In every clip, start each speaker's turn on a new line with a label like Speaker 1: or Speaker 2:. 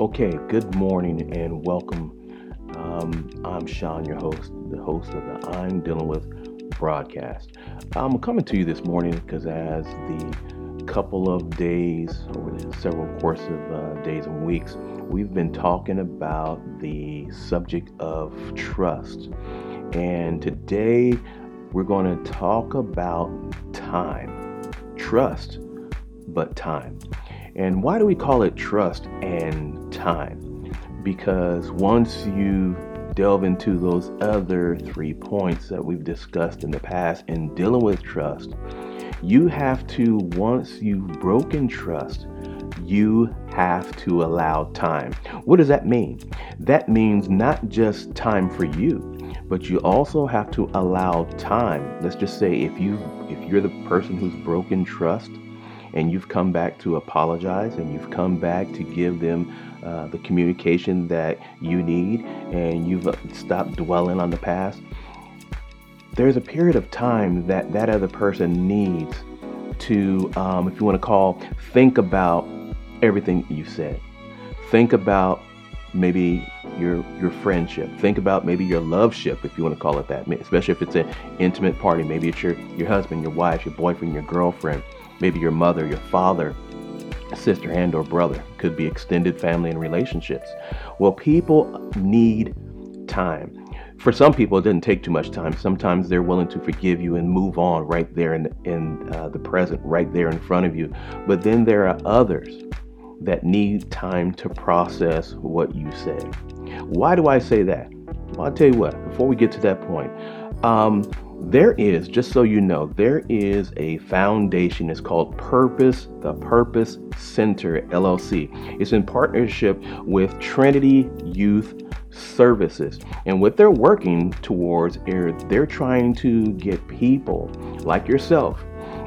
Speaker 1: Okay, good morning and welcome. Um, I'm Sean, your host, the host of the I'm Dealing With broadcast. I'm coming to you this morning because as the couple of days, over the several course of uh, days and weeks, we've been talking about the subject of trust. And today we're going to talk about time. Trust, but time. And why do we call it trust and time? Because once you delve into those other three points that we've discussed in the past in dealing with trust, you have to, once you've broken trust, you have to allow time. What does that mean? That means not just time for you, but you also have to allow time. Let's just say if you if you're the person who's broken trust, and you've come back to apologize and you've come back to give them uh, the communication that you need and you've uh, stopped dwelling on the past, there's a period of time that that other person needs to, um, if you want to call, think about everything you said. Think about maybe your your friendship. Think about maybe your love ship, if you want to call it that. Especially if it's an intimate party. Maybe it's your your husband, your wife, your boyfriend, your girlfriend maybe your mother, your father, sister and or brother could be extended family and relationships. Well people need time. For some people it doesn't take too much time. Sometimes they're willing to forgive you and move on right there in, in uh, the present right there in front of you. But then there are others that need time to process what you said. Why do i say that? Well i'll tell you what before we get to that point um, there is, just so you know, there is a foundation. It's called Purpose, the Purpose Center LLC. It's in partnership with Trinity Youth Services. And what they're working towards is they're trying to get people like yourself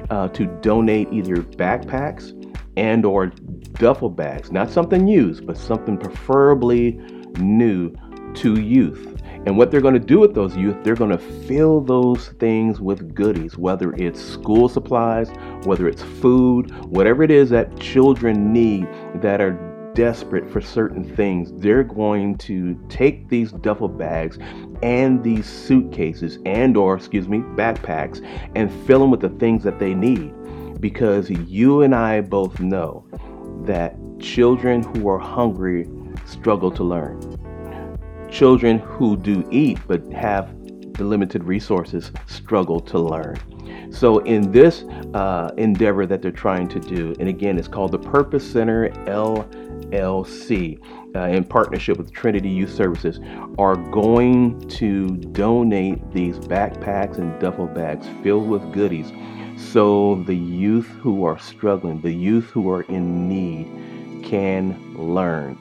Speaker 1: uh, to donate either backpacks and or duffel bags, not something used, but something preferably new to youth. And what they're going to do with those youth, they're going to fill those things with goodies, whether it's school supplies, whether it's food, whatever it is that children need that are desperate for certain things, they're going to take these duffel bags and these suitcases and or excuse me, backpacks and fill them with the things that they need. Because you and I both know that children who are hungry struggle to learn children who do eat but have the limited resources struggle to learn. So, in this uh, endeavor that they're trying to do, and again, it's called the Purpose Center LLC, uh, in partnership with Trinity Youth Services, are going to donate these backpacks and duffel bags filled with goodies so the youth who are struggling, the youth who are in need, can learn.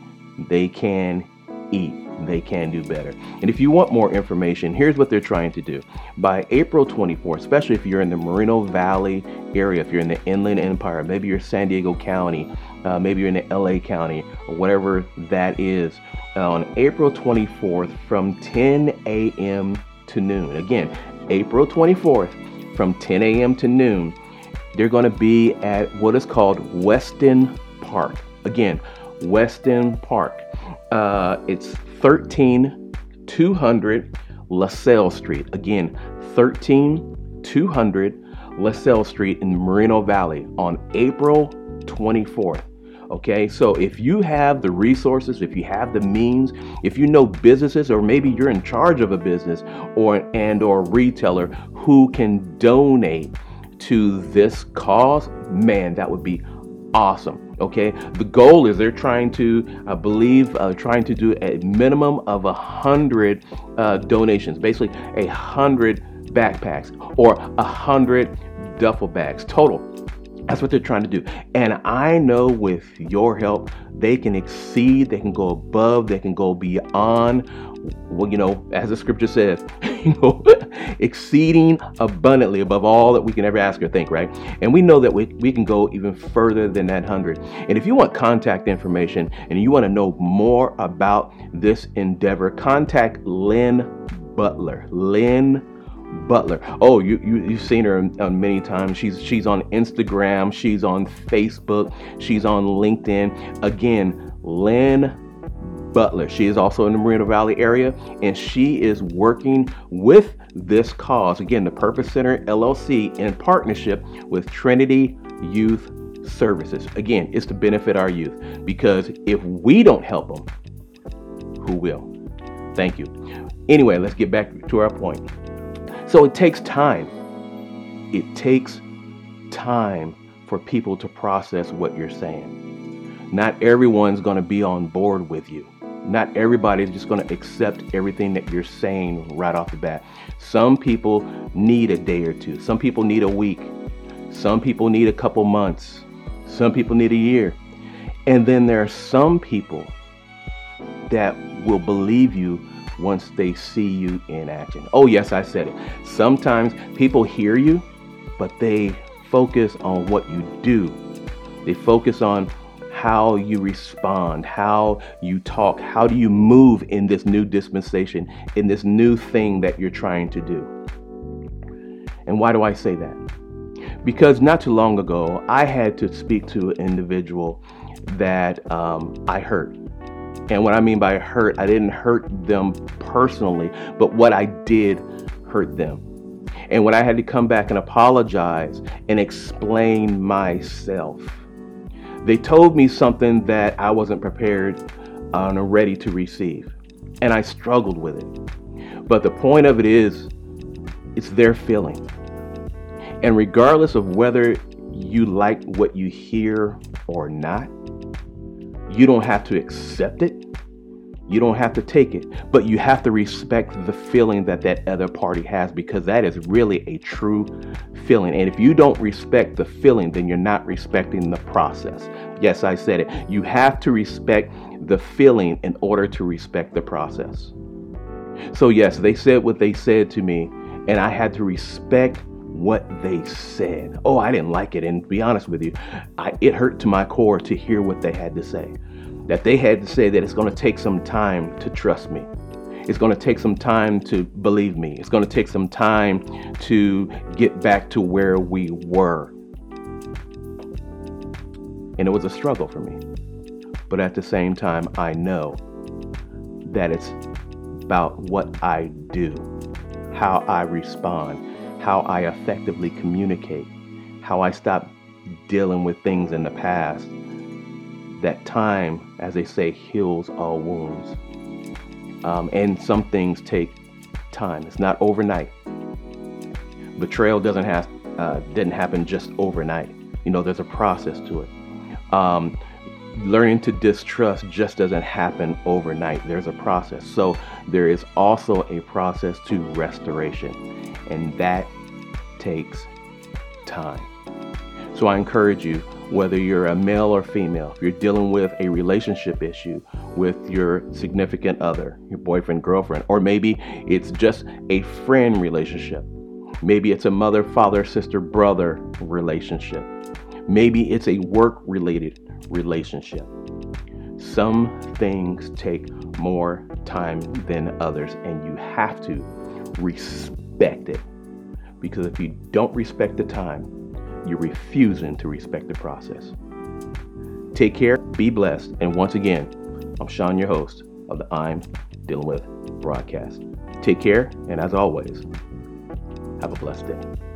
Speaker 1: They can eat they can do better. And if you want more information, here's what they're trying to do. By April 24th, especially if you're in the Moreno Valley area, if you're in the Inland Empire, maybe you're San Diego County, uh, maybe you're in the LA County, or whatever that is, uh, on April 24th from 10 a.m. to noon. Again, April 24th from 10 a.m. to noon, they're going to be at what is called Weston Park. Again, Weston Park. Uh, it's 13200 LaSalle Street. Again, 13200 LaSalle Street in Moreno Valley on April 24th. Okay, so if you have the resources, if you have the means, if you know businesses, or maybe you're in charge of a business or and or retailer who can donate to this cause, man, that would be awesome. Okay, the goal is they're trying to, I believe, uh, trying to do a minimum of a hundred uh, donations, basically a hundred backpacks or a hundred duffel bags total. That's what they're trying to do. And I know with your help, they can exceed, they can go above, they can go beyond well, you know, as the scripture says, you know, exceeding abundantly above all that we can ever ask or think, right? And we know that we, we can go even further than that hundred. And if you want contact information and you want to know more about this endeavor, contact Lynn Butler. Lynn Butler. Oh, you, you you've seen her on many times. She's she's on Instagram, she's on Facebook, she's on LinkedIn. Again, Lynn Butler. She is also in the Moreno Valley area, and she is working with this cause. Again, the Purpose Center LLC in partnership with Trinity Youth Services. Again, it's to benefit our youth because if we don't help them, who will? Thank you. Anyway, let's get back to our point. So it takes time. It takes time for people to process what you're saying. Not everyone's going to be on board with you. Not everybody's just going to accept everything that you're saying right off the bat. Some people need a day or two. Some people need a week. Some people need a couple months. Some people need a year. And then there are some people that will believe you once they see you in action. Oh, yes, I said it. Sometimes people hear you, but they focus on what you do. They focus on how you respond, how you talk, how do you move in this new dispensation, in this new thing that you're trying to do. And why do I say that? Because not too long ago, I had to speak to an individual that um, I hurt. And what I mean by hurt, I didn't hurt them personally, but what I did hurt them. And when I had to come back and apologize and explain myself, they told me something that I wasn't prepared uh, and ready to receive. And I struggled with it. But the point of it is, it's their feeling. And regardless of whether you like what you hear or not, you don't have to accept it. You don't have to take it, but you have to respect the feeling that that other party has because that is really a true feeling. And if you don't respect the feeling, then you're not respecting the process. Yes, I said it. You have to respect the feeling in order to respect the process. So, yes, they said what they said to me, and I had to respect what they said. Oh, I didn't like it. And to be honest with you, I, it hurt to my core to hear what they had to say that they had to say that it's going to take some time to trust me. It's going to take some time to believe me. It's going to take some time to get back to where we were. And it was a struggle for me. But at the same time, I know that it's about what I do, how I respond, how I effectively communicate, how I stop dealing with things in the past that time, as they say, heals all wounds. Um, and some things take time. It's not overnight. Betrayal doesn't have uh, didn't happen just overnight. You know, there's a process to it. Um, learning to distrust just doesn't happen overnight. There's a process. So there is also a process to restoration, and that takes time. So I encourage you whether you're a male or female, if you're dealing with a relationship issue with your significant other, your boyfriend, girlfriend, or maybe it's just a friend relationship. Maybe it's a mother, father, sister, brother relationship. Maybe it's a work related relationship. Some things take more time than others, and you have to respect it. Because if you don't respect the time, you're refusing to respect the process. Take care, be blessed, and once again, I'm Sean, your host of the I'm Dealing With broadcast. Take care, and as always, have a blessed day.